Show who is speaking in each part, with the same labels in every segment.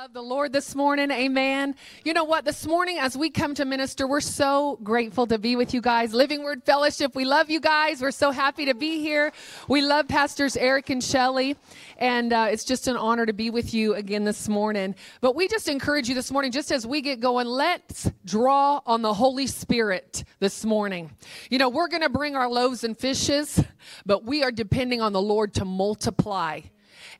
Speaker 1: love the Lord this morning. Amen. You know what? This morning, as we come to minister, we're so grateful to be with you guys. Living Word Fellowship, we love you guys. We're so happy to be here. We love Pastors Eric and Shelley, and uh, it's just an honor to be with you again this morning. But we just encourage you this morning, just as we get going, let's draw on the Holy Spirit this morning. You know, we're going to bring our loaves and fishes, but we are depending on the Lord to multiply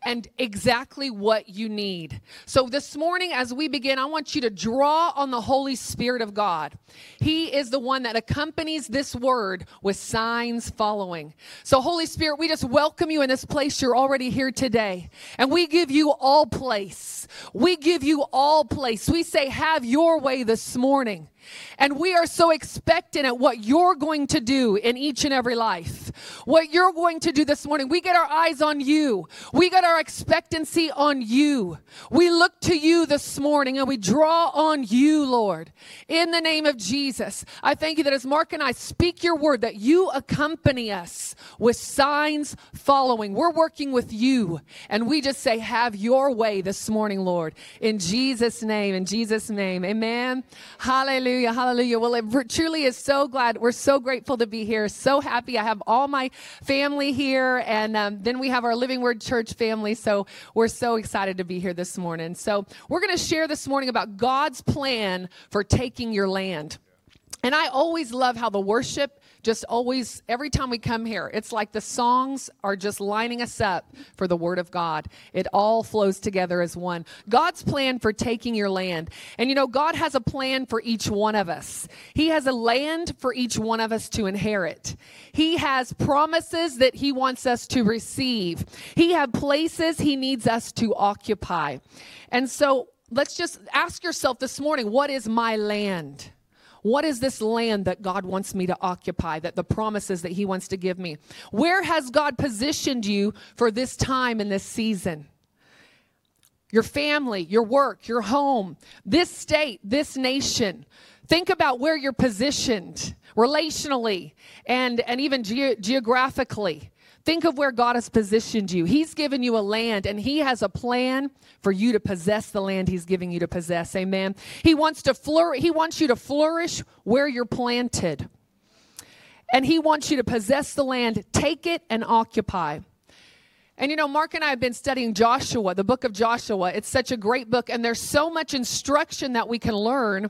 Speaker 1: and exactly what you need. So this morning, as we begin, I want you to draw on the Holy Spirit of God. He is the one that accompanies this word with signs following. So, Holy Spirit, we just welcome you in this place. You're already here today. And we give you all place. We give you all place. We say, have your way this morning. And we are so expectant at what you're going to do in each and every life. What you're going to do this morning. We get our eyes on you. We get our expectancy on you. We look to you this morning and we draw on you, Lord. In the name of Jesus, I thank you that as Marc and I speak your word, that you accompany us with signs following. We're working with you. And we just say, have your way this morning, Lord. In Jesus' name, in Jesus' name. Amen. Hallelujah. Hallelujah. Hallelujah. Well, it truly is so glad. We're so grateful to be here. So happy. I have all my family here. And um, then we have our Living Word Church family. So we're so excited to be here this morning. So we're going to share this morning about God's plan for taking your land. And I always love how the worship just always, every time we come here, it's like the songs are just lining us up for the Word of God. It all flows together as one. God's plan for taking your land. And you know, God has a plan for each one of us. He has a land for each one of us to inherit. He has promises that He wants us to receive. He has places He needs us to occupy. And so let's just ask yourself this morning what is my land? What is this land that God wants me to occupy, that the promises that He wants to give me? Where has God positioned you for this time and this season? Your family, your work, your home, this state, this nation. Think about where you're positioned relationally and, and even ge- geographically. Think of where God has positioned you. He's given you a land and He has a plan for you to possess the land He's giving you to possess. Amen. He wants to flourish, He wants you to flourish where you're planted. And He wants you to possess the land, take it, and occupy. And you know, Marc and I have been studying Joshua, the book of Joshua. It's such a great book, and there's so much instruction that we can learn.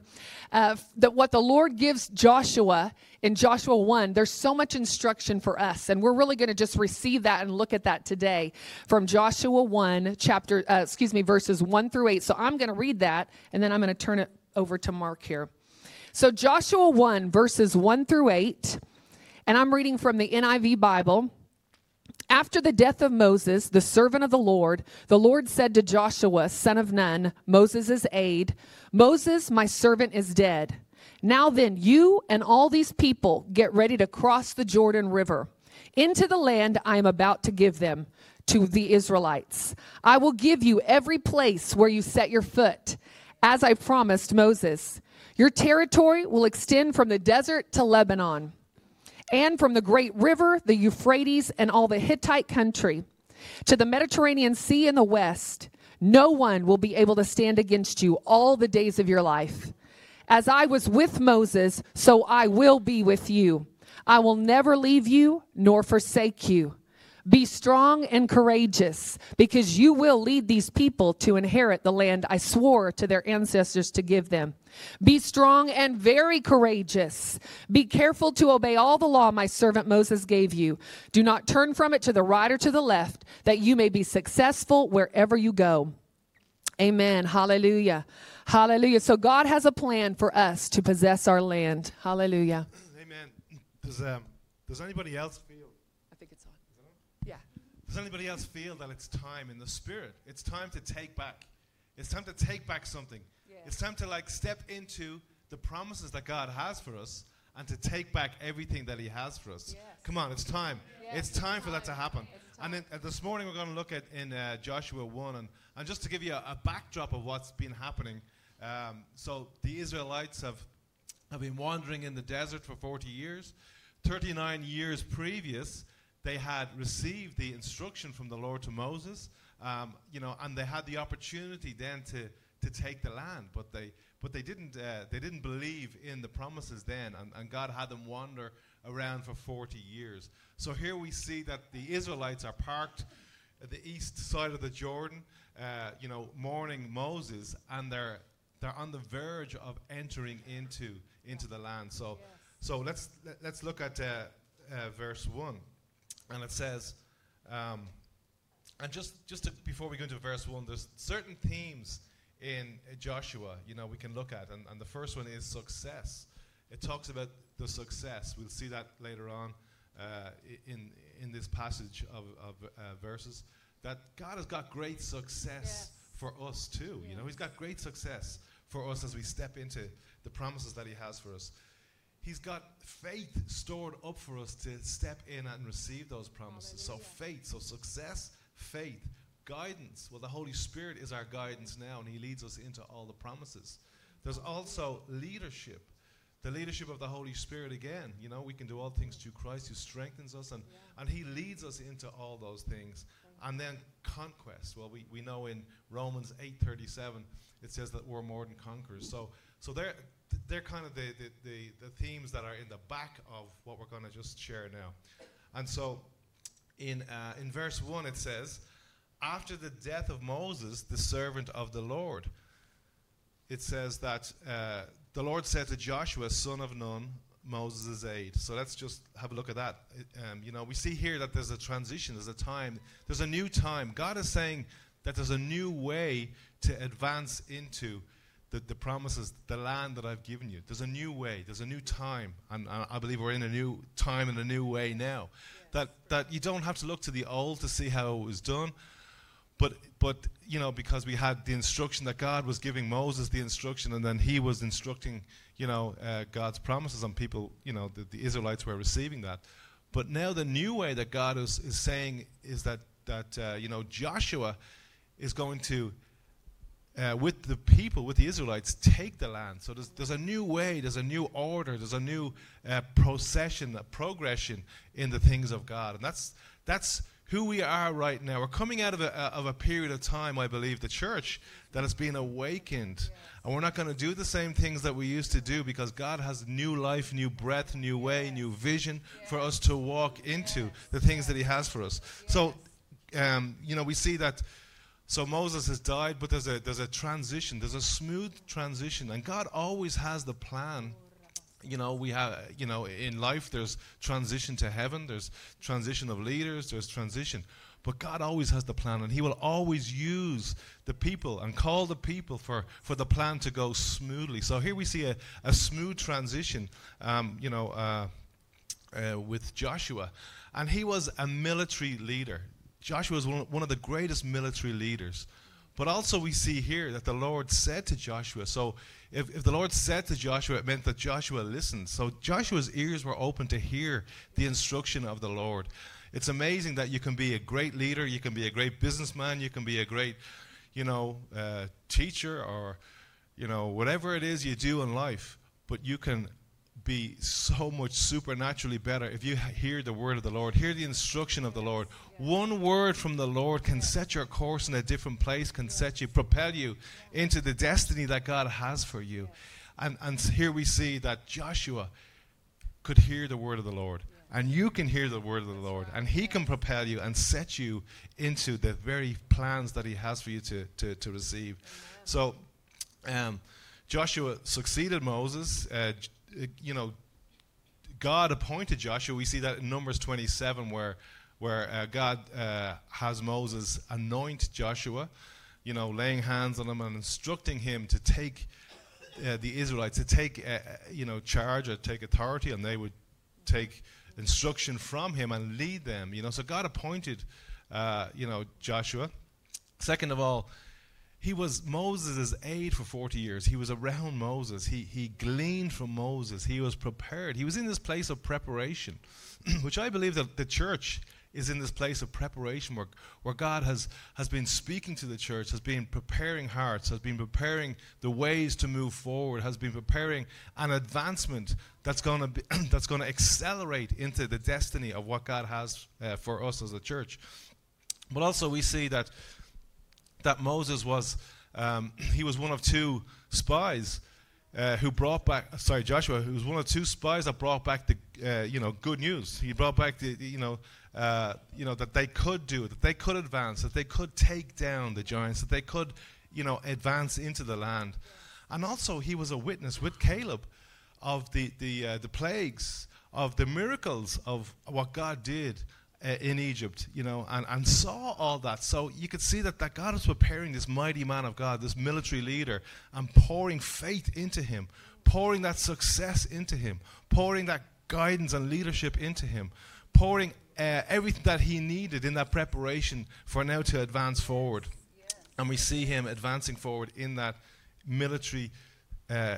Speaker 1: Uh, that what the Lord gives Joshua in Joshua 1, there's so much instruction for us. And we're really going to just receive that and look at that today from Joshua 1, chapter, uh, excuse me, verses 1 through 8. So I'm going to read that, and then I'm going to turn it over to Marc here. So Joshua 1, verses 1 through 8, and I'm reading from the NIV Bible. After the death of Moses, the servant of the Lord, the Lord said to Joshua, son of Nun, Moses' aide, Moses, my servant, is dead. Now then, you and all these people get ready to cross the Jordan River into the land I am about to give them to the Israelites. I will give you every place where you set your foot, as I promised Moses. Your territory will extend from the desert to Lebanon and from the great river, the Euphrates, and all the Hittite country to the Mediterranean Sea in the west. No one will be able to stand against you all the days of your life. As I was with Moses, so I will be with you. I will never leave you nor forsake you. Be strong and courageous, because you will lead these people to inherit the land I swore to their ancestors to give them. Be strong and very courageous. Be careful to obey all the law my servant Moses gave you. Do not turn from it to the right or to the left, that you may be successful wherever you go. Amen. Hallelujah. Hallelujah. So God has a plan for us to possess our land. Hallelujah.
Speaker 2: Amen. Does, um, does anybody else feel?
Speaker 1: I think it's on. Yeah.
Speaker 2: Does anybody else feel that it's time in the spirit? It's time to take back. It's time to take back something. It's time to like step into the promises that God has for us and to take back everything that He has for us.
Speaker 1: Yes.
Speaker 2: Come on, it's time.
Speaker 1: Yes,
Speaker 2: it's time
Speaker 1: it's
Speaker 2: for that to happen. And then, uh, this morning we're going to look at in uh, Joshua 1 and, and just to give you a, a backdrop of what's been happening. Um, so the Israelites have, have been wandering in the desert for 40 years. 39 years previous, they had received the instruction from the Lord to Moses Um, you know, and they had the opportunity then to, to take the land, but they, but they didn't, uh, they didn't believe in the promises then, and, and God had them wander around for 40 years. So here we see that the Israelites are parked at the east side of the Jordan, uh, you know, mourning Moses, and they're they're on the verge of entering into into the land. So, yes. so let's let, us look at uh, uh, verse one, and it says, um, and just just to, before we go into verse one, there's certain themes in Joshua, you know, we can look at, and, and the first one is success. It talks about the success. We'll see that later on uh, in in this passage of, of uh, verses that God has got great success yes. for us too. You know, He's got great success for us as we step into the promises that He has for us. He's got faith stored up for us to step in and receive those promises. Hallelujah. So, faith, so success, faith, guidance. Well, the Holy Spirit is our guidance now, and He leads us into all the promises. There's also leadership. The leadership of the Holy Spirit again. You know, we can do all things through Christ who strengthens us, and, yeah. and He leads us into all those things. And then conquest. Well, we, we know in Romans 8:37 it says that we're more than conquerors. So so they're they're kind of the, the, the, the themes that are in the back of what we're going to just share now. And so in uh, in verse one it says, after the death of Moses, the servant of the Lord, it says that uh, the Lord said to Joshua, son of Nun, Moses' aide. So let's just have a look at that. Um, you know, we see here that there's a transition, there's a time, there's a new time. God is saying that there's a new way to advance into the, the promises, the land that I've given you. There's a new way, there's a new time. And I believe we're in a new time and a new way now. that, that you don't have to look to the old to see how it was done. But, but, you know, because we had the instruction that God was giving Moses the instruction, and then he was instructing you know, uh, God's promises on people, you know, the, the, Israelites were receiving that. But now the new way that God is, is saying is that, that uh, you know, Joshua is going to, uh, with the people, with the Israelites, take the land. So there's, there's a new way, there's a new order, there's a new uh, procession, a progression in the things of God. And that's, that's who we are right now. We're coming out of a, of a period of time, I believe, the church, that has been awakened. Yes. And we're not going to do the same things that we used to do because God has new life, new breath, new way, yes. new vision yes. for us to walk into the things that He has for us. So, um, you know, we see that. So Moses has died, but there's a there's a transition. There's a smooth transition, and God always has the plan. You know we have you know in life there's transition to heaven there's transition of leaders there's transition. But god always has the plan and he will always use the people and call the people for for the plan to go smoothly. So here we see a, a smooth transition um, you know uh, uh, with joshua. And he was a military leader joshua was one, one of the greatest military leaders but also we see here that the lord said to joshua so if, if the Lord said to Joshua, it meant that Joshua listened. So Joshua's ears were open to hear the instruction of the Lord. It's amazing that you can be a great leader, you can be a great businessman, you can be a great, you know, uh, teacher or, you know, whatever it is you do in life, but you can be so much supernaturally better if you hear the word of the Lord, hear the instruction of the Lord. One word from the Lord can set your course in a different place, can set you, propel you into the destiny that God has for you. And, and here we see that Joshua could hear the word of the Lord. And you can hear the word of the Lord, and He can propel you and set you into the very plans that He has for you to, to, to receive. So, um, Joshua succeeded Moses. Uh, you know, God appointed Joshua. We see that in Numbers 27, where where uh, God uh, has Moses anoint Joshua, you know, laying hands on him and instructing him to take uh, the Israelites to take, uh, uh, you know, charge or take authority, and they would take instruction from him and lead them. You know, so God appointed, you know, Joshua. Second of all, he was Moses' aide for 40 years. He was around Moses. He, he gleaned from Moses. He was prepared. He was in this place of preparation, which I believe that the church is in this place of preparation where, where God has, has been speaking to the church, has been preparing hearts, has been preparing the ways to move forward, has been preparing an advancement that's going to that's going to accelerate into the destiny of what God has uh, for us as a church. But also we see that that Moses was um, he was one of two spies uh, who brought back sorry Joshua who was one of two spies that brought back the uh, you know good news. He brought back the you know uh, you know that they could do that they could advance that they could take down the giants that they could you know advance into the land. And also he was a witness with Caleb of the the uh, the plagues of the miracles of what God did uh, in Egypt, you know, and, and saw all that. So you could see that, that God was preparing this mighty man of God, this military leader, and pouring faith into him, pouring that success into him, pouring that guidance and leadership into him, pouring uh, everything that he needed in that preparation for now to advance forward. Yes. And we see him advancing forward in that military, uh,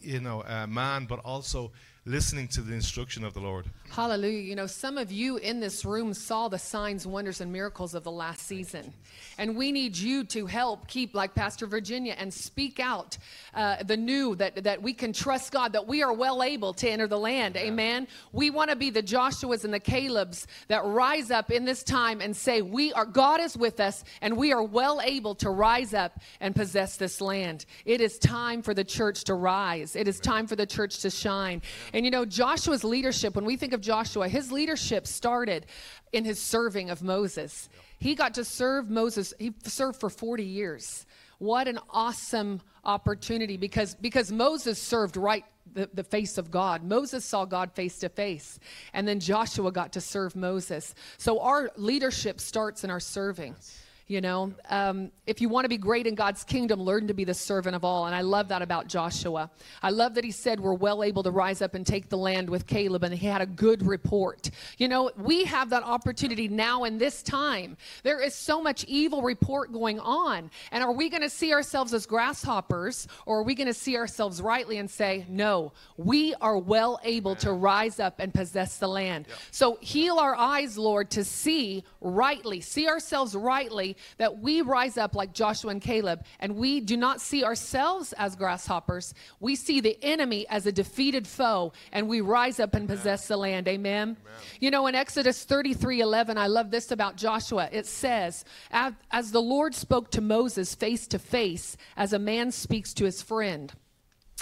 Speaker 2: you know, uh, man, but also listening to the instruction of the Lord.
Speaker 1: Hallelujah. You know, some of you in this room saw the signs, wonders, and miracles of the last season. And we need you to help keep, like Pastor Virginia, and speak out uh, the new that, that we can trust God, that we are well able to enter the land. Yeah. Amen. We want to be the Joshuas and the Calebs that rise up in this time and say, We are, God is with us, and we are well able to rise up and possess this land. It is time for the church to rise, it is time for the church to shine. And you know, Joshua's leadership, when we think of Joshua, his leadership started in his serving of Moses. He got to serve Moses, he served for 40 years. What an awesome opportunity because because Moses served right the, the face of God. Moses saw God face to face. And then Joshua got to serve Moses. So our leadership starts in our serving. Yes. You know, um, if you want to be great in God's kingdom, learn to be the servant of all. And I love that about Joshua. I love that he said we're well able to rise up and take the land with Caleb, and he had a good report. You know, we have that opportunity now in this time. There is so much evil report going on. And are we going to see ourselves as grasshoppers, or are we going to see ourselves rightly and say, no, we are well able to rise up and possess the land? Yep. So heal our eyes, Lord, to see rightly, see ourselves rightly that we rise up like Joshua and Caleb and we do not see ourselves as grasshoppers. We see the enemy as a defeated foe and we rise up and possess the land. Amen. Amen. You know, in Exodus 33 11, I love this about Joshua. It says, As the Lord spoke to Moses face to face, as a man speaks to his friend.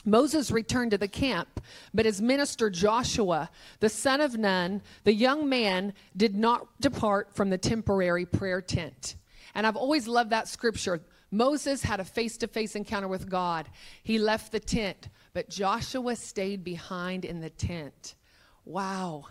Speaker 1: Moses returned to the camp, but his minister Joshua, the son of Nun, the young man, did not depart from the temporary prayer tent. And I've always loved that scripture. Moses had a face to face encounter with God. He left the tent, but Joshua stayed behind in the tent. Wow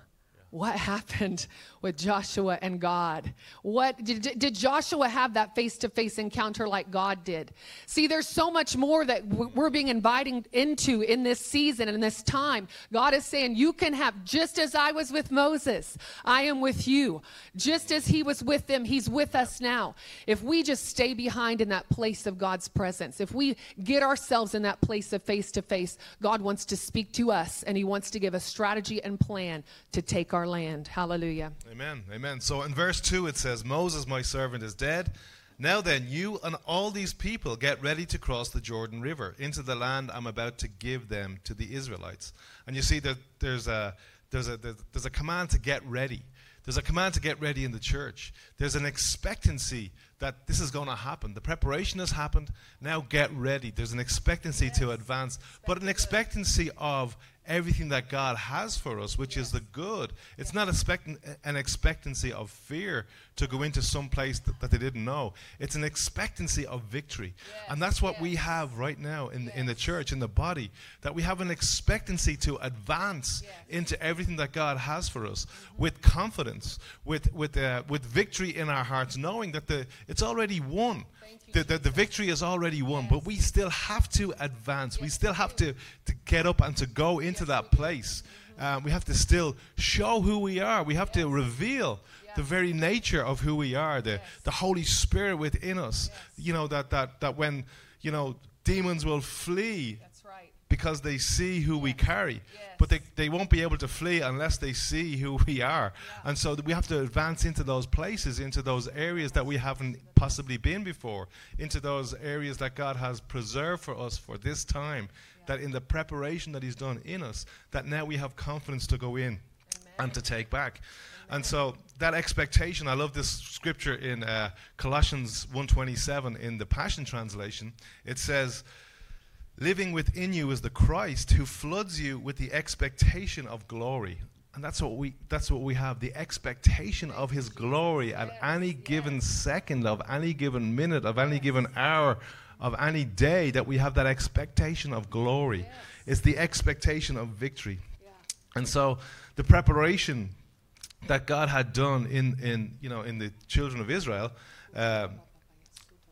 Speaker 1: what happened with Joshua and God? What did, did Joshua have that face-to-face encounter like God did? See, there's so much more that we're being invited into in this season and this time. God is saying, you can have just as I was with Moses, I am with you. Just as he was with them, he's with us now. If we just stay behind in that place of God's presence, if we get ourselves in that place of face-to-face, God wants to speak to us and he wants to give a strategy and plan to take our our land. Hallelujah.
Speaker 2: Amen. Amen. So in verse 2 it says, Moses, my servant, is dead. Now then, you and all these people get ready to cross the Jordan River into the land I'm about to give them to the Israelites. And you see that there's a, there's a, there's a command to get ready. There's a command to get ready in the church. There's an expectancy that this is going to happen. The preparation has happened. Now get ready. There's an expectancy yes. to advance, but an expectancy of everything that God has for us, which is the good. It's not expecting an expectancy of fear to go into some place that, that they didn't know. It's an expectancy of victory. Yes, and that's what yes. we have right now in, yes. in the church, in the body, that we have an expectancy to advance into everything that God has for us mm-hmm. with confidence, with, with, uh, with victory in our hearts, knowing that the, it's already won. The, the, the, victory is already won, but we still have to advance. we still have to, to get up and to go into that place. Um, we have to still show who we are. We have to reveal the very nature of who we are, the, yes. the Holy Spirit within us. Yes. You know, that, that, that when, you know, demons will flee right. because they see who yes. we carry. But they, they won't be able to flee unless they see who we are. Yeah. And so we have to advance into those places, into those areas that we haven't possibly been before, into those areas that God has preserved for us for this time, yeah. that in the preparation that He's done in us, that now we have confidence to go in. and to take back. And so that expectation, I love this scripture in uh, Colossians 1:27 in the Passion Translation. It says, "Living within you is the Christ who floods you with the expectation of glory." And that's what we that's what we have, the expectation of his glory at any given second of any given minute of any given hour of any day that we have that expectation of glory. It's the expectation of victory. And so the preparation that God had done in, in, you know, in the children of Israel um,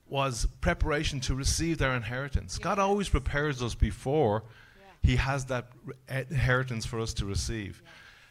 Speaker 2: was preparation to receive their inheritance. God always prepares us before He has that inheritance for us to receive.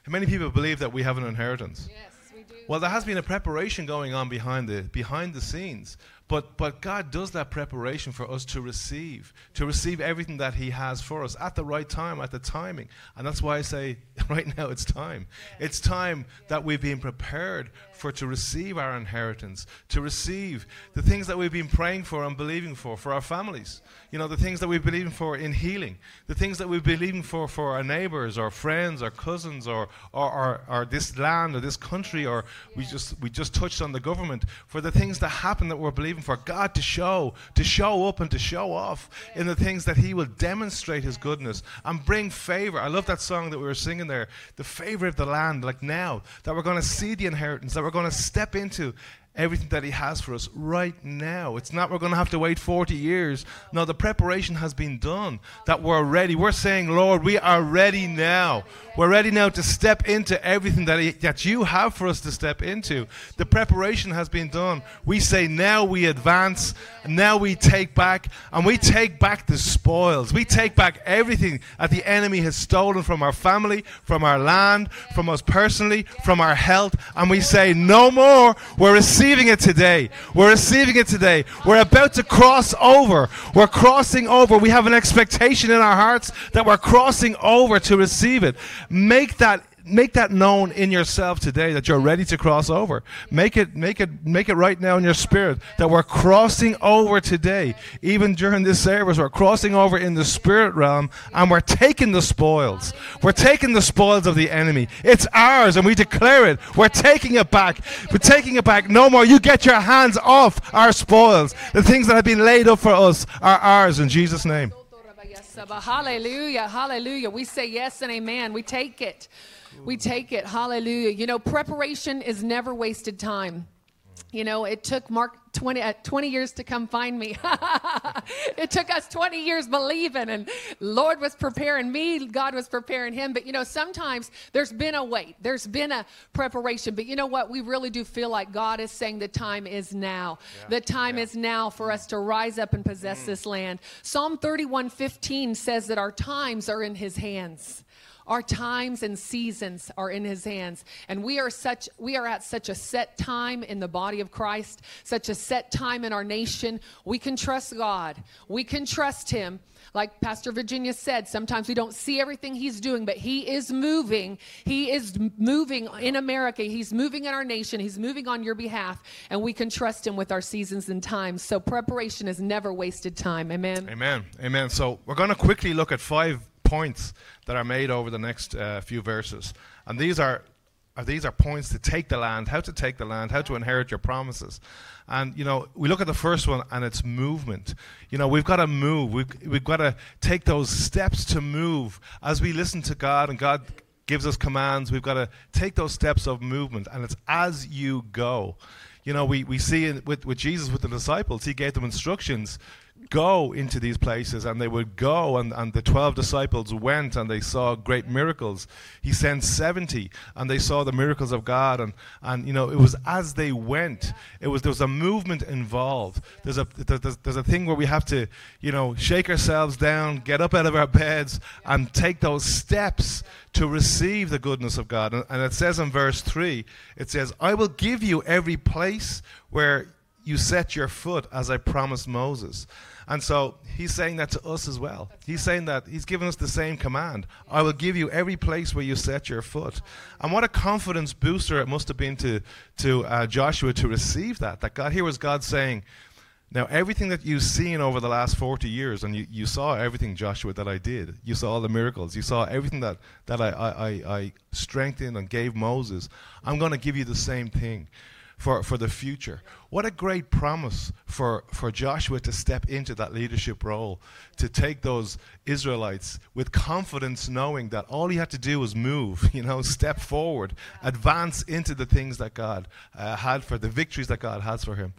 Speaker 2: Many people believe that we have an inheritance.
Speaker 1: Yes, we do.
Speaker 2: Well, there has been a preparation going on behind the behind the scenes, but but God does that preparation for us to receive, to receive everything that He has for us at the right time, at the timing, and that's why I say right now it's time. It's time that we've been prepared for to receive our inheritance, to receive the things that we've been praying for and believing for for our families. You know, the things that we've been believing for in healing, the things that we've been believing for for our neighbors, or friends, or cousins, or or, or, or this land or this country, or we just we just touched on the government for the things that happen that we're believing for God to show, to show up and to show off in the things that He will demonstrate His goodness and bring favor. I love that song that we were singing there, the favor of the land, like now that we're going to see the inheritance, that we're going to step into everything that he has for us right now. It's not we're going to have to wait 40 years. No, the preparation has been done. That we're ready. We're saying, Lord, we are ready now. We're ready now to step into everything that, he, that you have for us to step into. The preparation has been done. We say now we advance, now we take back, and we take back the spoils. We take back everything that the enemy has stolen from our family, from our land, from us personally, from our health, and we say no more. We're receiving it today. We're receiving it today. We're about to cross over. We're crossing over. We have an expectation in our hearts that we're crossing over to receive it. Make that make that known in yourself today that you're ready to cross over. Make it make it make it right now in your spirit that we're crossing over today. Even during this service, we're crossing over in the spirit realm and we're taking the spoils. We're taking the spoils of the enemy. It's ours and we declare it. We're taking it back. We're taking it back. No more. You get your hands off our spoils. The things that have been laid up for us are ours in Jesus' name.
Speaker 1: Hallelujah. Hallelujah. We say yes and amen. We take it. We take it. Hallelujah. You know, preparation is never wasted time. You know, it took Marc 20, uh, 20 years to come find me. it took us 20 years believing, and Lord was preparing me, God was preparing him. But you know, sometimes there's been a wait, there's been a preparation. But you know what? We really do feel like God is saying the time is now. The time is now for us to rise up and possess this land. Psalm 31 15 says that our times are in his hands. Our times and seasons are in his hands. And we are such we are at such a set time in the body of Christ, such a set time in our nation. We can trust God. We can trust him. Like Pastor Virginia said, sometimes we don't see everything he's doing, but he is moving. He is moving in America. He's moving in our nation. He's moving on your behalf, and we can trust him with our seasons and times. So preparation is never wasted time. Amen.
Speaker 2: Amen. Amen. So we're going to quickly look at five points that are made over the next uh, few verses, and these are. are these are points to take the land, how to take the land, how to inherit your promises. And, you know, we look at the first one and it's movement. You know, we've got to move. We've, we've got to take those steps to move. As we listen to God and God gives us commands, we've got to take those steps of movement. And it's as you go. You know, we, we see it with, with Jesus, with the disciples, he gave them instructions go into these places and they would go and, and the 12 disciples went and they saw great miracles. He sent 70 and they saw the miracles of god and, and you know it was as they went. It was there was a movement involved. There's a there's, there's a thing where we have to you know shake ourselves down get up out of our beds and take those steps to receive the goodness of god. And, and it says in verse 3 it says i will give you every place where you set your foot as I promised Moses. And so he's saying that to us as well. He's saying that he's given us the same command. I will give you every place where you set your foot. And what a confidence booster it must have been to, to uh, Joshua to receive that. That God, here was God saying, Now, everything that you've seen over the last 40 years, and you, you saw everything, Joshua, that I did. You saw all the miracles. You saw everything that, that I, I, I strengthened and gave Moses. I'm going to give you the same thing for, for the future. What a great promise for, for Joshua to step into that leadership role, to take those Israelites with confidence, knowing that all he had to do was move, you know, step forward, advance into the things that God uh, had for the victories that God has for him.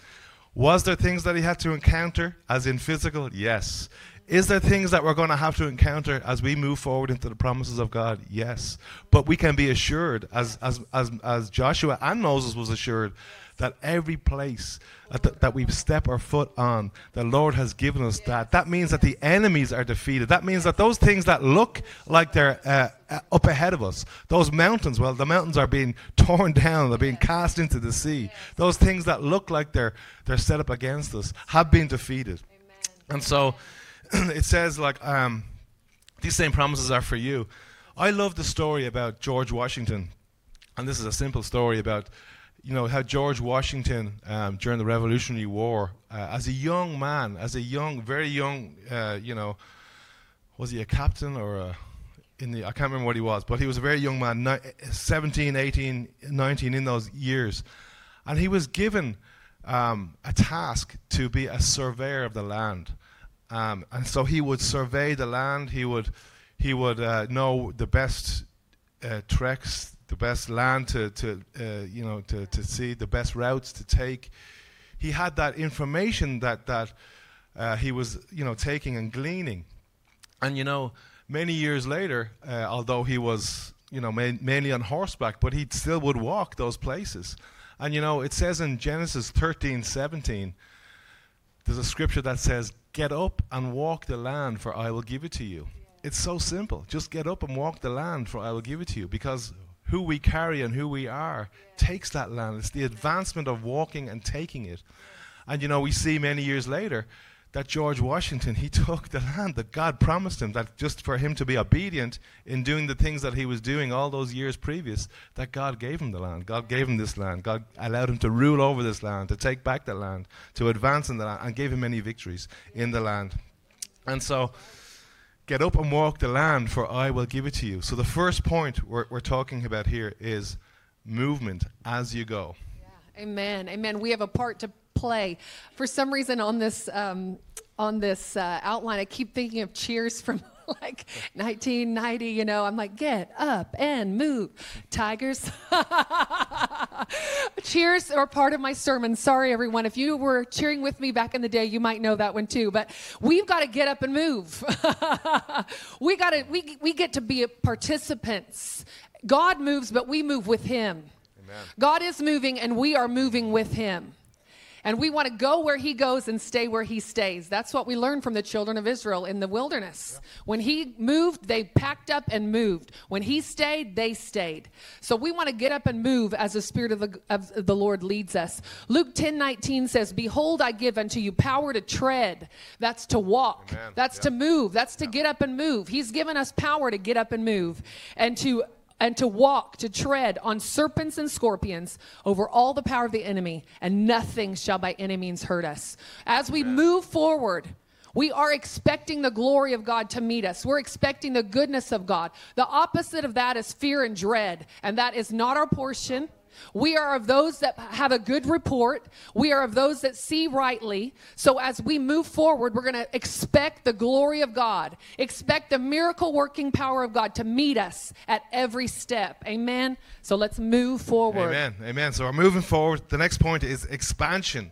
Speaker 2: Was there things that he had to encounter, as in physical? Yes. Is there things that we're going to have to encounter as we move forward into the promises of God? Yes. But we can be assured, as, as, as, as Joshua and Moses was assured, that every place that, that we step our foot on, the Lord has given us that. That means that the enemies are defeated. That means that those things that look like they're uh, uh, up ahead of us, those mountains, well, the mountains are being torn down, they're being cast into the sea. Those things that look like they're, they're set up against us have been defeated. And so it says, like, um, these same promises are for you. I love the story about George Washington. And this is a simple story about you know, how George Washington um, during the Revolutionary War, uh, as a young man, as a young, very young, uh, you know, was he a captain or a, in the, I can't remember what he was, but he was a very young man, ni- 17, 18, 19 in those years. And he was given um, a task to be a surveyor of the land. Um, and so he would survey the land, he would, he would uh, know the best uh, treks, the best land to, to uh, you know, to, to see, the best routes to take. He had that information that, that uh, he was, you know, taking and gleaning. And, you know, many years later, uh, although he was, you know, ma- mainly on horseback, but he still would walk those places. And, you know, it says in Genesis 13, 17, there's a scripture that says, Get up and walk the land, for I will give it to you. It's so simple. Just get up and walk the land, for I will give it to you. Because who we carry and who we are takes that land. It's the advancement of walking and taking it. And you know, we see many years later that George Washington, he took the land that God promised him, that just for him to be obedient in doing the things that he was doing all those years previous, that God gave him the land. God gave him this land. God allowed him to rule over this land, to take back the land, to advance in the land, and gave him many victories in the land. And so, Get up and walk the land, for I will give it to you. So, the first point we're, we're talking about here is movement as you go.
Speaker 1: Amen. Amen. We have a part to play. For some reason, on this um, on this uh, outline, I keep thinking of Cheers from like 1990, you know, I'm like, get up and move. Tigers. Cheers are part of my sermon. Sorry, everyone. If you were cheering with me back in the day, you might know that one too. But we've got to get up and move. we got to, we, we get to be participants. God moves, but we move with Him. Amen. God is moving, and we are moving with Him. And we want to go where he goes and stay where he stays. That's what we learned from the children of Israel in the wilderness. Yeah. When he moved, they packed up and moved. When he stayed, they stayed. So we want to get up and move as the Spirit of the, of the Lord leads us. Luke 10 19 says, Behold, I give unto you power to tread. That's to walk. Amen. That's yeah. to move. That's to yeah. get up and move. He's given us power to get up and move and to and to walk, to tread on serpents and scorpions over all the power of the enemy, and nothing shall by any means hurt us. As we move forward, we are expecting the glory of God to meet us. We're expecting the goodness of God. The opposite of that is fear and dread, and that is not our portion. We are of those that have a good report. We are of those that see rightly. So as we move forward, we're going to expect the glory of God, expect the miracle working power of God to meet us at every step. Amen. So let's move forward.
Speaker 2: Amen. Amen. So we're moving forward. The next point is expansion.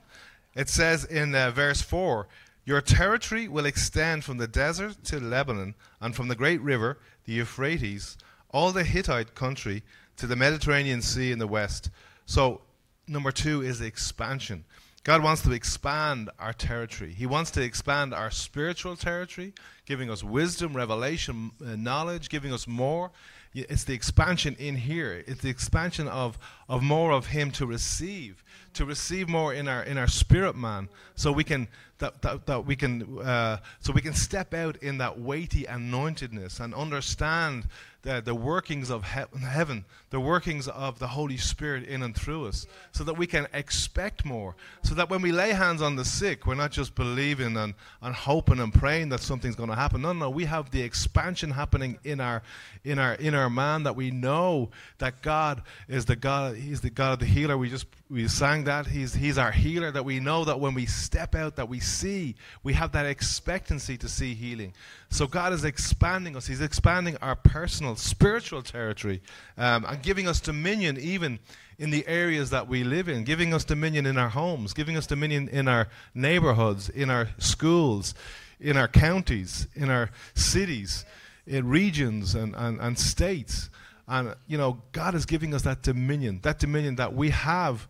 Speaker 2: It says in uh, verse 4 Your territory will extend from the desert to Lebanon and from the great river, the Euphrates, all the Hittite country to the Mediterranean Sea in the west. So, number two is expansion. God wants to expand our territory. He wants to expand our spiritual territory, giving us wisdom, revelation, uh, knowledge, giving us more. It's the expansion in here. It's the expansion of, of more of Him to receive, to receive more in our in our spirit man, so we can that, that, that we can uh, so we can step out in that weighty anointedness and understand the, the workings of he- heaven, the workings of the Holy Spirit in and through us, so that we can expect more. So that when we lay hands on the sick, we're not just believing and, and hoping and praying that something's going to happen. No, no, we have the expansion happening in our in our in our man that we know that God is the God. He's the God of the healer. We just we sang that he's he's our healer. That we know that when we step out, that we see, we have that expectancy to see healing. So God is expanding us. He's expanding our personal spiritual territory um, and giving us dominion even in the areas that we live in, giving us dominion in our homes, giving us dominion in our neighborhoods, in our schools, in our counties, in our cities, in regions and, and, and states. And, you know, God is giving us that dominion, that dominion that we have,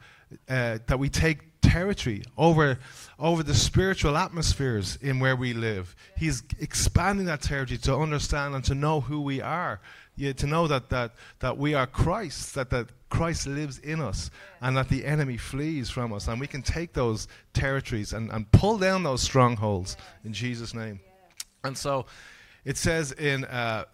Speaker 2: uh, that we take territory over, over the spiritual atmospheres in where we live. He's expanding that territory to understand and to know who we are. Yeah, to know that, that, that we are Christ, that, that Christ lives in us, and that the enemy flees from us. And we can take those territories and, and pull down those strongholds in Jesus' name. And so it says in uh,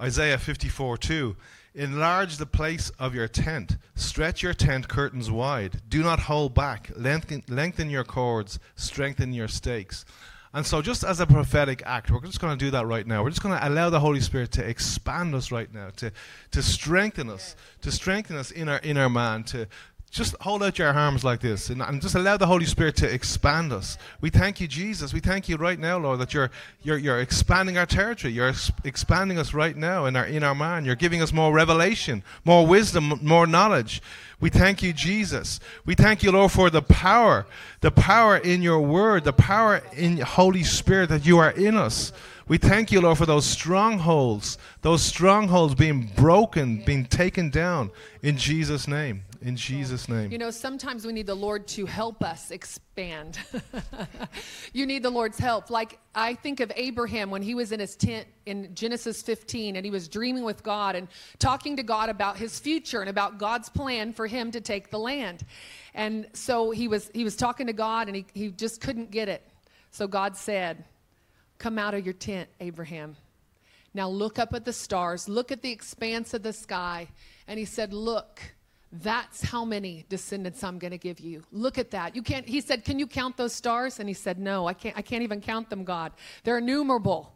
Speaker 2: Isaiah 54 2, Enlarge the place of your tent. Stretch your tent curtains wide. Do not hold back. Lengthen, lengthen your cords. Strengthen your stakes. And so, just as a prophetic act, we're just going to do that right now. We're just going to allow the Holy Spirit to expand us right now, to, to strengthen us, to strengthen us in our inner man, to, just hold out your arms like this and, and, just allow the Holy Spirit to expand us. We thank you, Jesus. We thank you right now, Lord, that you're, you're, you're expanding our territory. You're ex- expanding us right now in our, in our mind. You're giving us more revelation, more wisdom, more knowledge. We thank you, Jesus. We thank you, Lord, for the power, the power in your word, the power in Holy Spirit that you are in us. We thank you, Lord, for those strongholds, those strongholds being broken, being taken down in Jesus' name. In Jesus' name.
Speaker 1: You know, sometimes we need the Lord to help us expand. you need the Lord's help. Like I think of Abraham when he was in his tent in Genesis 15 and he was dreaming with God and talking to God about his future and about God's plan for him to take the land. And so he was he was talking to God and he, he just couldn't get it. So God said, Come out of your tent, Abraham. Now look up at the stars, look at the expanse of the sky. And he said, Look that's how many descendants I'm going to give you. Look at that. You can't he said, "Can you count those stars?" And he said, "No, I can't I can't even count them, God. They're innumerable."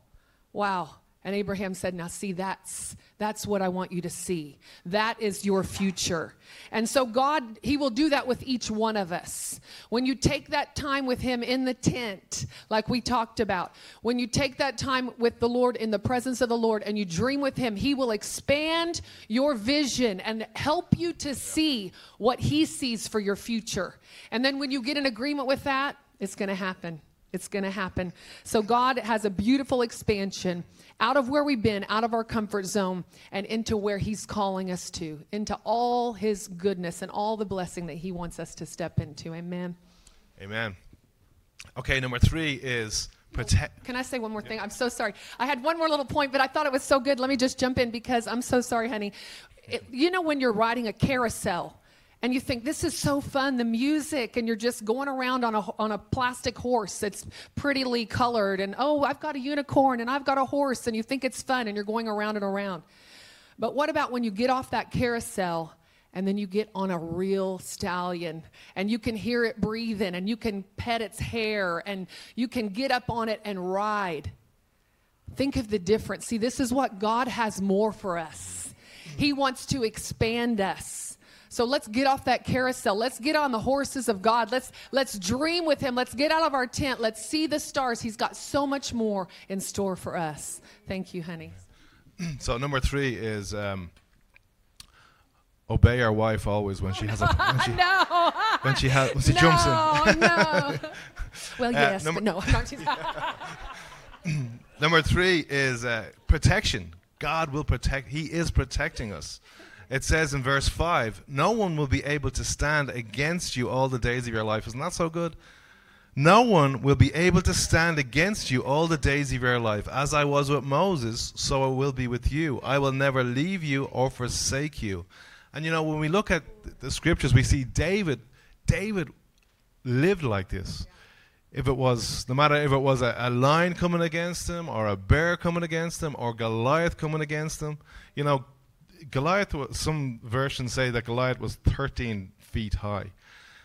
Speaker 1: Wow. And Abraham said, Now, see, that's, that's what I want you to see. That is your future. And so, God, He will do that with each one of us. When you take that time with Him in the tent, like we talked about, when you take that time with the Lord in the presence of the Lord and you dream with Him, He will expand your vision and help you to see what He sees for your future. And then, when you get in agreement with that, it's going to happen. It's going to happen. So, God has a beautiful expansion out of where we've been, out of our comfort zone, and into where He's calling us to, into all His goodness and all the blessing that He wants us to step into. Amen.
Speaker 2: Amen. Okay, number three is protect.
Speaker 1: Can I say one more thing? I'm so sorry. I had one more little point, but I thought it was so good. Let me just jump in because I'm so sorry, honey. It, you know, when you're riding a carousel, and you think this is so fun the music and you're just going around on a on a plastic horse that's prettily colored and oh I've got a unicorn and I've got a horse and you think it's fun and you're going around and around. But what about when you get off that carousel and then you get on a real stallion and you can hear it breathing and you can pet its hair and you can get up on it and ride? Think of the difference. See this is what God has more for us. He wants to expand us so let's get off that carousel. Let's get on the horses of God. Let's let's dream with him. Let's get out of our tent. Let's see the stars. He's got so much more in store for us. Thank you, honey.
Speaker 2: So number 3 is um, obey our wife always when she has a when she,
Speaker 1: no.
Speaker 2: when she has when she
Speaker 1: no,
Speaker 2: jumps
Speaker 1: in. no. Well, yes,
Speaker 2: number-
Speaker 1: no.
Speaker 2: Number 3 is uh, protection. God will protect. He is protecting us. It says in verse 5 No one will be able to stand against you all the days of your life. Isn't that so good? No one will be able to stand against you all the days of your life. As I was with Moses, so I will be with you. I will never leave you or forsake you. And you know, when we look at the scriptures, we see David David lived like this. If it was, no matter if it was a, a lion coming against him, or a bear coming against him, or Goliath coming against him, you know, Goliath. Was, Some versions say that Goliath was 13 feet high.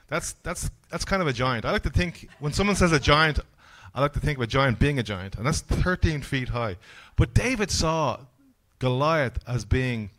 Speaker 2: That's that's that's kind of a giant. I like to think when someone says a giant, I like to think of a giant being a giant, and that's 13 feet high. But David saw Goliath as being,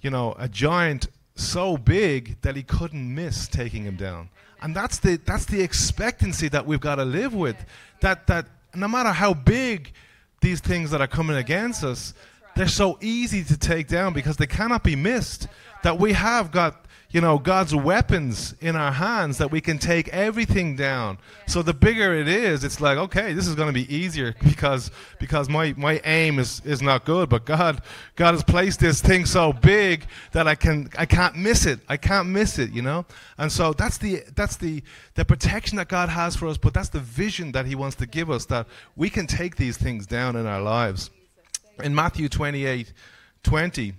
Speaker 2: you know, a giant so big that he couldn't miss taking him down. And that's the that's the expectancy that we've got to live with. That that no matter how big these things that are coming against us, they're so easy to take down because they cannot be missed. That we have got you know, God's weapons in our hands that we can take everything down. So the bigger it is, it's like, okay, this is going to be easier because because my, my aim is, is not good, but God God has placed this thing so big that I can I can't miss it. I can't miss it, you know? And so that's the that's the the protection that God has for us, but that's the vision that he wants to give us that we can take these things down in our lives. In Matthew 28 20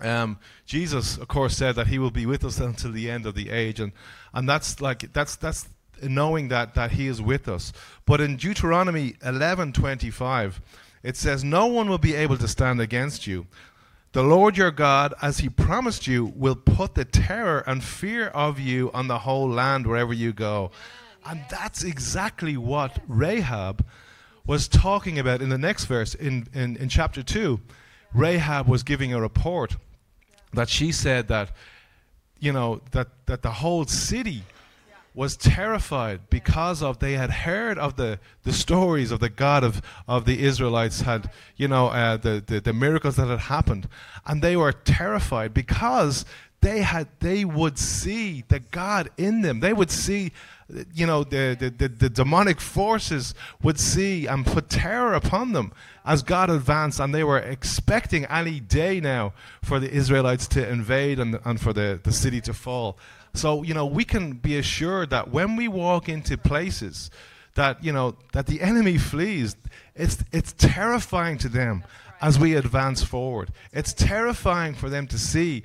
Speaker 2: um, Jesus, of course, said that He will be with us until the end of the age, and and that's like that's that's knowing that that He is with us. But in Deuteronomy eleven twenty five, it says, "No one will be able to stand against you." The Lord your God, as He promised you, will put the terror and fear of you on the whole land wherever you go. And that's exactly what Rahab was talking about in the next verse in, in, in chapter 2. Rahab was giving a report that she said that, you know, that, that the whole city was terrified because of they had heard of the, the stories of the God of, of the Israelites had you know uh, the, the, the miracles that had happened and they were terrified because they had they would see the God in them they would see you know, the, the, the, the, demonic forces would see and put terror upon them as God advanced, and they were expecting any day now for the Israelites to invade and, and for the, the city to fall. So, you know, we can be assured that when we walk into places that, you know, that the enemy flees, it's, it's terrifying to them as we advance forward. It's terrifying for them to see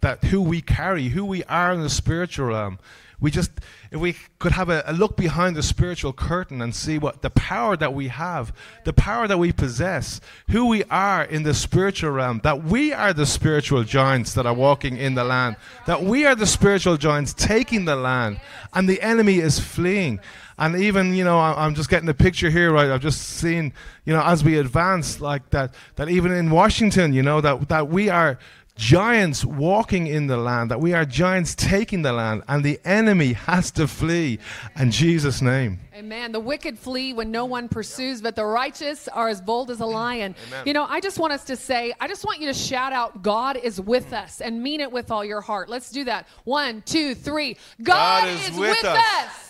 Speaker 2: that who we carry, who we are in the spiritual realm. We just, if we could have a, a, look behind the spiritual curtain and see what the power that we have, the power that we possess, who we are in the spiritual realm, that we are the spiritual giants that are walking in the land, that we are the spiritual giants taking the land, and the enemy is fleeing. And even, you know, I'm just getting the picture here, right? I've just seen, you know, as we advance, like that, that even in Washington, you know, that, that we are giants walking in the land, that we are giants taking the land, and the enemy has to flee in Jesus' name.
Speaker 1: Amen. The wicked flee when no one pursues, but the righteous are as bold as a lion. Amen. You know, I just want us to say, I just want you to shout out, God is with us, and mean it with all your heart. Let's do that. One, two, three. God, God is, is, with, with us. us.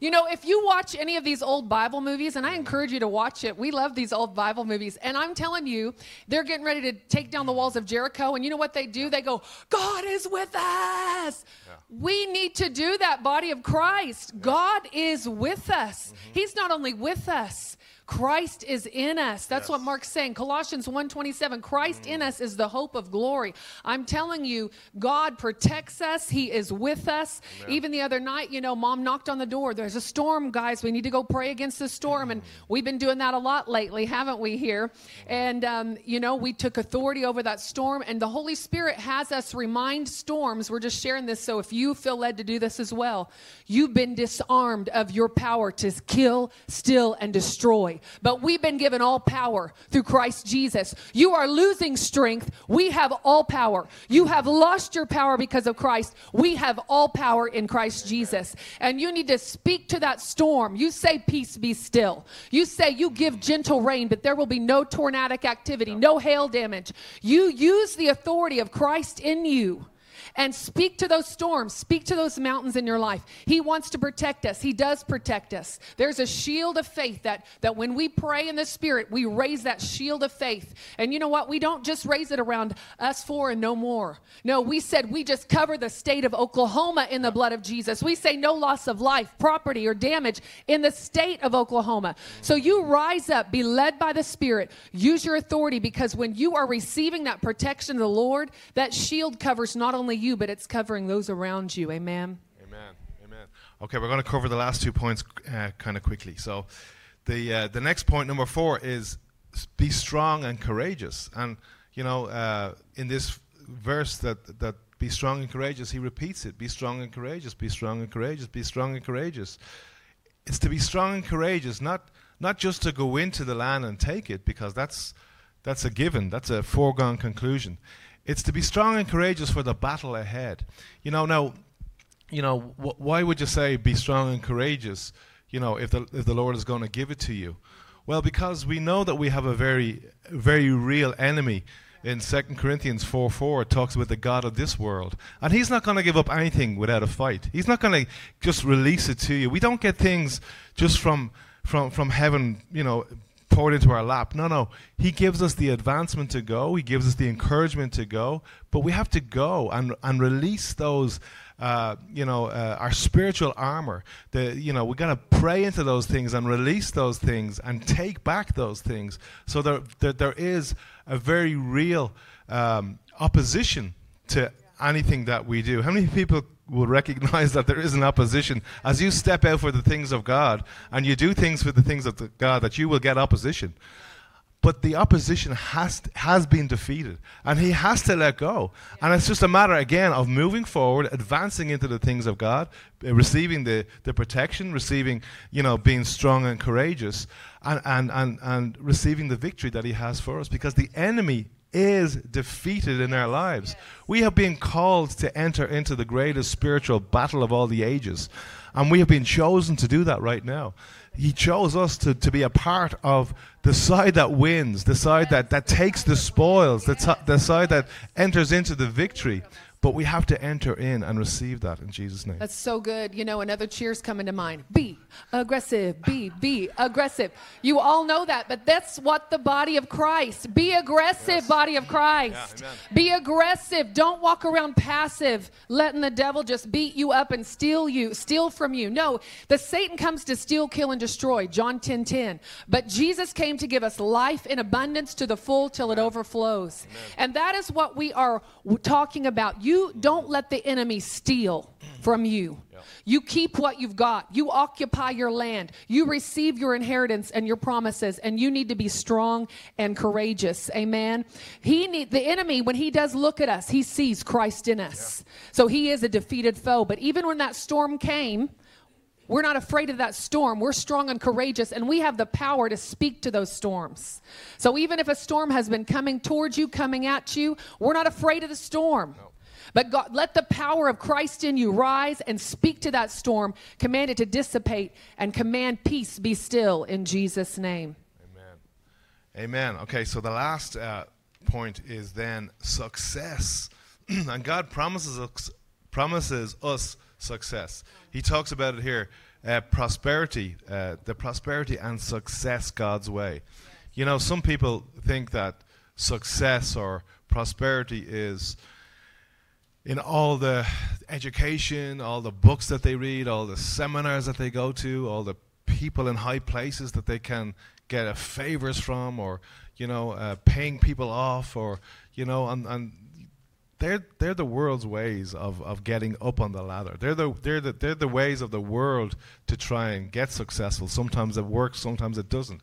Speaker 1: You know, if you watch any of these old Bible movies, and I encourage you to watch it, we love these old Bible movies. And I'm telling you, they're getting ready to take down the walls of Jericho. And you know what they do? They go, God is with us. Yeah. We need to do that, body of Christ. Yeah. God is with us. Mm-hmm. He's not only with us, Christ is in us. That's yes. what Marc's saying. Colossians 1:27, Christ mm. in us is the hope of glory. I'm telling you, God protects us. He is with us. Amen. Even the other night, you know, mom knocked on the door. There's a storm, guys. We need to go pray against the storm. Mm. And we've been doing that a lot lately, haven't we here? And um, you know, we took authority over that storm and the Holy Spirit has us remind storms. We're just sharing this so if you feel led to do this as well, you've been disarmed of your power to kill, steal and destroy but we've been given all power through Christ Jesus. You are losing strength. We have all power. You have lost your power because of Christ. We have all power in Christ Jesus. And you need to speak to that storm. You say, Peace be still. You say, You give gentle rain, but there will be no tornadic activity, no hail damage. You use the authority of Christ in you and speak to those storms, speak to those mountains in your life. He wants to protect us. He does protect us. There's a shield of faith that that when we pray in the spirit, we raise that shield of faith. And you know what? We don't just raise it around us four and no more. No, we said we just cover the state of Oklahoma in the blood of Jesus. We say no loss of life, property or damage in the state of Oklahoma. So you rise up, be led by the spirit, use your authority because when you are receiving that protection of the Lord, that shield covers not only you you, but it's covering those around you. Amen.
Speaker 2: Amen. Okay, we're going to cover the last two points uh, kind of quickly. So, the uh, the next point, number four, is be strong and courageous. And you know, uh, in this verse that that be strong and courageous, he repeats it: be strong and courageous, be strong and courageous, be strong and courageous. It's to be strong and courageous, not not just to go into the land and take it, because that's that's a given, that's a foregone conclusion. It's to be strong and courageous for the battle ahead. You know, now you know, wh- why would you say be strong and courageous, you know, if the, if the Lord is going to give it to you? Well, because we know that we have a very, very real enemy. In 2 Corinthians 4 4, it talks about the God of this world. And He's not going to give up anything without a fight. He's not going to just release it to you. We don't get things just from, from, from heaven, you know, poured into our lap. No, no. He gives us the advancement to go, He gives us the encouragement to go, but we have to go and, and release those uh, you know, uh, our spiritual armor. The, you know, we got to pray into those things and release those things and take back those things. So there, there, there is a very real um, opposition to anything that we do. How many people will recognize that there is an opposition. As you step out for the things of God and you do things for the things of God that you will get opposition? but the opposition has has been defeated and he has to let go. And it's just a matter again of moving forward advancing into the things of god uh, receiving the, the protection receiving you know being strong and courageous and, and, and, and receiving the victory that he has for us. Because the enemy is defeated in our lives we have been called to enter into the greatest spiritual battle of all the ages and we have been chosen to do that right now he chose us to, to be a part of the side that wins, the side that, that takes the spoils, the, t- the side that enters into the victory. But we have to enter in and receive that in Jesus' name.
Speaker 1: That's so good. You know, another cheers coming to mind. Be aggressive. Be, be aggressive. You all know that, but that's what the body of Christ. Be aggressive, yes. body of Christ. Yeah, be aggressive. Don't walk around passive, letting the devil just beat you up and steal you, steal from you. No, the Satan comes to steal, kill, and destroy. John 10 10. But Jesus came to give us life in abundance to the full till it overflows. Amen. And that is what we are talking about. You don't let the enemy steal from you. You keep what you've got. You occupy your land. You receive your inheritance and your promises, and you need to be strong and courageous. Amen. He need the enemy when he does look at us, he sees Christ in us. Yeah. So he is a defeated foe. But even when that storm came, we're not afraid of that storm. We're strong and courageous, and we have the power to speak to those storms. So even if a storm has been coming towards you, coming at you, we're not afraid of the storm. No. But God, let the power of Christ in you rise and speak to that storm, command it to dissipate, and command peace be still in Jesus' name.
Speaker 2: Amen. Amen. Okay, so the last uh, point is then success. and God promises us, promises us success. He talks about it here uh, prosperity, uh, the prosperity and success God's way. You know, some people think that success or prosperity is in all the education, all the books that they read, all the seminars that they go to, all the people in high places that they can get favors from, or you know, uh, paying people off, or you know, and, and they're they're the world's ways of, of getting up on the ladder. They're the they're the they're the ways of the world to try and get successful. Sometimes it works, sometimes it doesn't.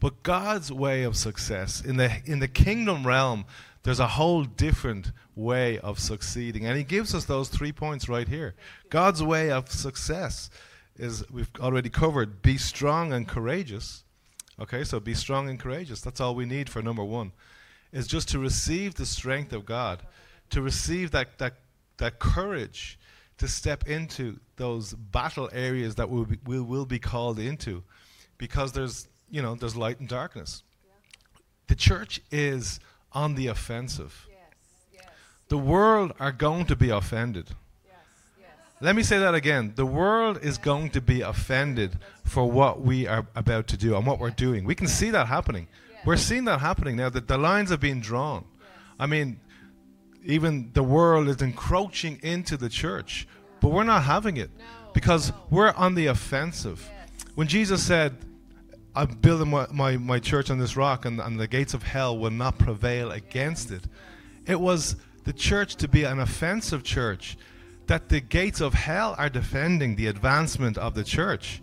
Speaker 2: But God's way of success in the in the kingdom realm, there's a whole different way of succeeding. And he gives us those three points right here. God's way of success is, we've already covered, be strong and courageous. Okay, so be strong and courageous. That's all we need for number one, is just to receive the strength of God, to receive that, that, that courage to step into those battle areas that we'll be, we will be called into because there's, you know, there's light and darkness. Yeah. The church is on the offensive. Yes, yes. The world are going to be offended. Yes, Let me say that again. The world is going to be offended for what we are about to do and what we're doing. We can see that happening. We're seeing that happening now. That the lines are being drawn. I mean, even the world is encroaching into the church, but we're not having it because we're on the offensive. When Jesus said, I'm building my, my, my, church on this rock, and, and the gates of hell will not prevail against it. It was the church to be an offensive church that the gates of hell are defending the advancement of the church.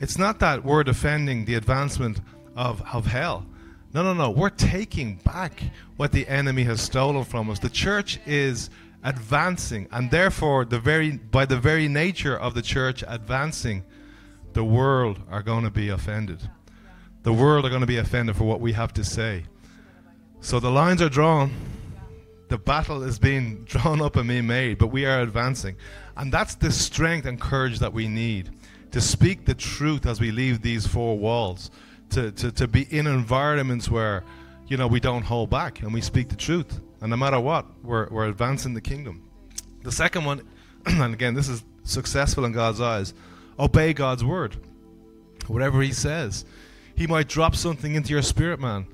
Speaker 2: It's not that we're defending the advancement of, of hell. No, no, no. We're taking back what the enemy has stolen from us. The church is advancing, and therefore, the very by the very nature of the church advancing, the world are going to be offended. The world are going to be offended for what we have to say. So the lines are drawn. The battle is being drawn up and being made, but we are advancing. And that's the strength and courage that we need to speak the truth as we leave these four walls, to, to, to be in environments where, you know, we don't hold back and we speak the truth. And no matter what, we're, we're advancing the kingdom. The second one, and again, this is successful in God's eyes, obey God's word. Whatever He says. He might drop something into your spirit, man,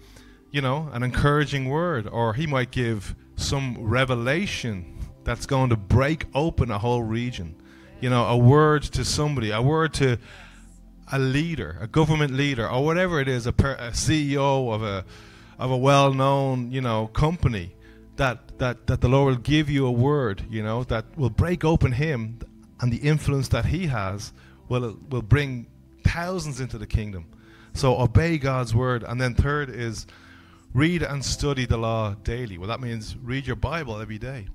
Speaker 2: you know, an encouraging word, or He might give some revelation that's going to break open a whole region. You know, a word to somebody, a word to a leader, a government leader, or whatever it is, a, per, a CEO of a of a well-known, you know, company that that that the Lord will give you a word, you know, that will break open him and the influence that he has will will bring thousands into the kingdom. So obey God's word, and then third is read and study the law daily. Well, that means read your Bible every day.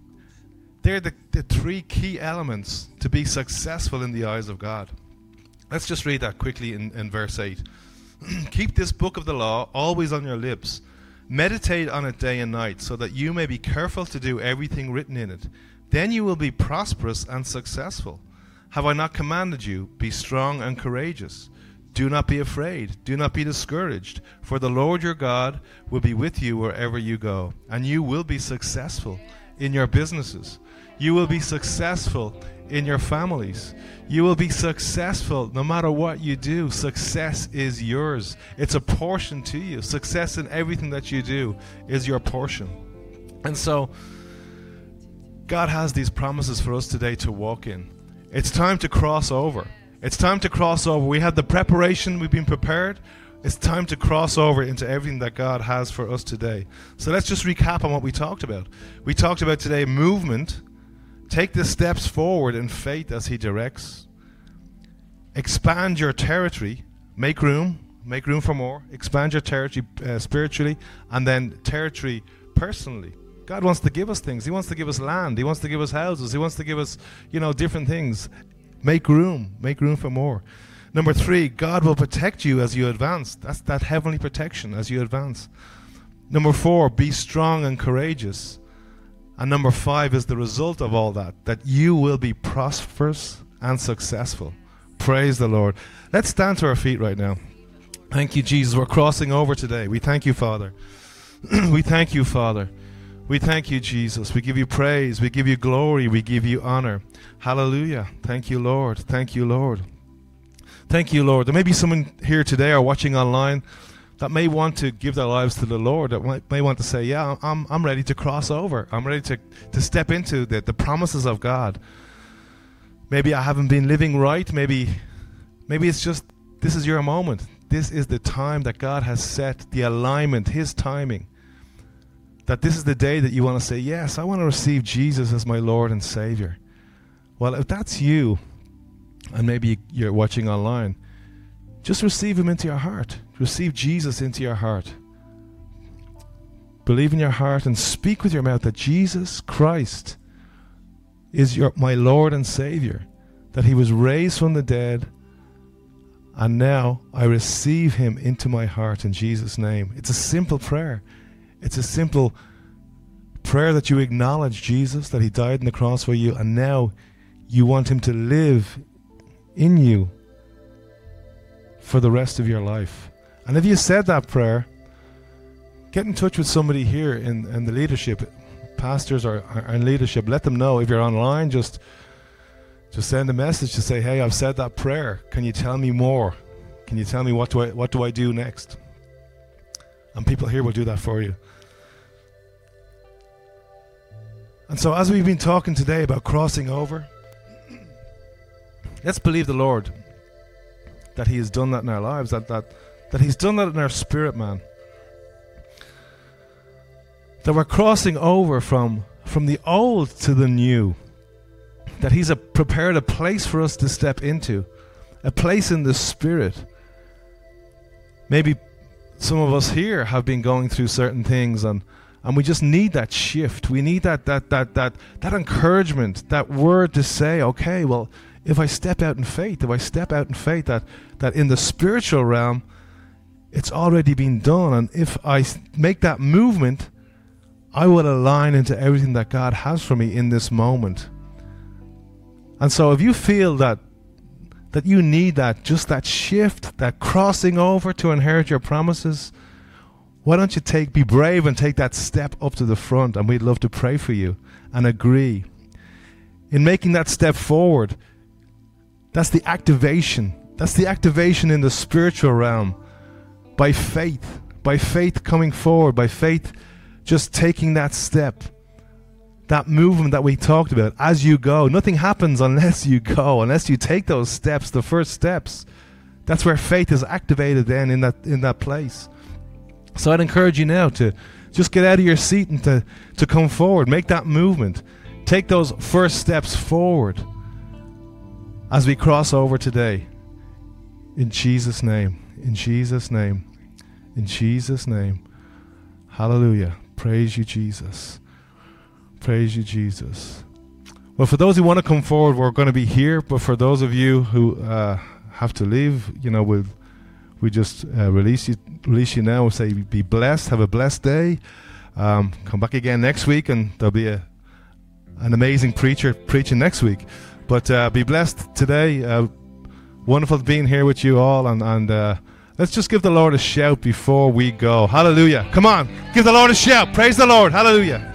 Speaker 2: They're the, the three key elements to be successful in the eyes of God. Let's just read that quickly in, in verse 8. Keep this book of the law always on your lips. Meditate on it day and night, so that you may be careful to do everything written in it. Then you will be prosperous and successful. Have I not commanded you? Be strong and courageous. Do not be afraid. Do not be discouraged. For the Lord your God will be with you wherever you go, and you will be successful in your businesses. You will be successful in your families. You will be successful no matter what you do. Success is yours, it's a portion to you. Success in everything that you do is your portion. And so, God has these promises for us today to walk in. It's time to cross over. It's time to cross over. We have the preparation, we've been prepared. It's time to cross over into everything that God has for us today. So let's just recap on what we talked about. We talked about today movement. Take the steps forward in faith as He directs. Expand your territory. Make room. Make room for more. Expand your territory uh, spiritually and then territory personally. God wants to give us things. He wants to give us land. He wants to give us houses. He wants to give us, you know, different things. Make room. Make room for more. Number three, God will protect you as you advance. That's that heavenly protection as you advance. Number four, be strong and courageous. And number five is the result of all that, that you will be prosperous and successful. Praise the Lord. Let's stand to our feet right now. Thank you, Jesus. We're crossing over today. We thank you, Father. we thank you, Father. We thank you, Jesus. We give you praise. We give you glory. We give you honor. Hallelujah. Thank you, Lord. Thank you, Lord. Thank you, Lord. There may be someone here today or watching online that may want to give their lives to the Lord, that may want to say, Yeah, I'm, I'm ready to cross over. I'm ready to, to step into the, the promises of God. Maybe I haven't been living right. Maybe, maybe it's just this is your moment. This is the time that God has set, the alignment, His timing. That this is the day that you want to say, Yes, I want to receive Jesus as my Lord and Savior. Well, if that's you, and maybe you're watching online, just receive Him into your heart. Receive Jesus into your heart. Believe in your heart and speak with your mouth that Jesus Christ is your, my Lord and Savior, that He was raised from the dead, and now I receive Him into my heart in Jesus' name. It's a simple prayer. It's a simple prayer that you acknowledge Jesus, that He died on the cross for you, and now you want Him to live in you for the rest of your life. And if you said that prayer, get in touch with somebody here in, in the leadership, pastors or, or in leadership. Let them know. If you're online, just just send a message to say, "Hey, I've said that prayer. Can you tell me more? Can you tell me what do I what do I do next?" And people here will do that for you. And so, as we've been talking today about crossing over, let's believe the Lord that He has done that in our lives, that, that, that He's done that in our spirit, man. That we're crossing over from, from the old to the new. that He's a, prepared a place for us to step into, a place in the Spirit. Maybe some of us here have been going through certain things and and we just need that shift. We need that that that that that encouragement, that word to say, okay, well, if I step out in faith, if I step out in faith that that in the spiritual realm it's already been done and if I make that movement, I will align into everything that God has for me in this moment. And so if you feel that that you need that just that shift, that crossing over to inherit your promises, why don't you take be brave and take that step up to the front and we'd love to pray for you and agree. In making that step forward, that's the activation. That's the activation in the spiritual realm by faith, by faith coming forward, by faith just taking that step that movement that we talked about as you go. Nothing happens unless you go, unless you take those steps, the first steps. That's where faith is activated then in that in that place. So I'd encourage you now to just get out of your seat and to, to come forward, make that movement. Take those first steps forward as we cross over today. In Jesus' name. In Jesus' name. In Jesus' name. Hallelujah. Praise you, Jesus. Praise you, Jesus. Well, for those who want to come forward, we're going to be here. But for those of you who uh, have to leave, you know, we'll we just uh, release you release you now. Say be blessed. Have a blessed day. Um, come back again next week, and there'll be a an amazing preacher preaching next week. But uh, be blessed today. Uh, wonderful being here with you all, and and uh, let's just give the Lord a shout before we go. Hallelujah! Come on, give the Lord a shout. Praise the Lord. Hallelujah.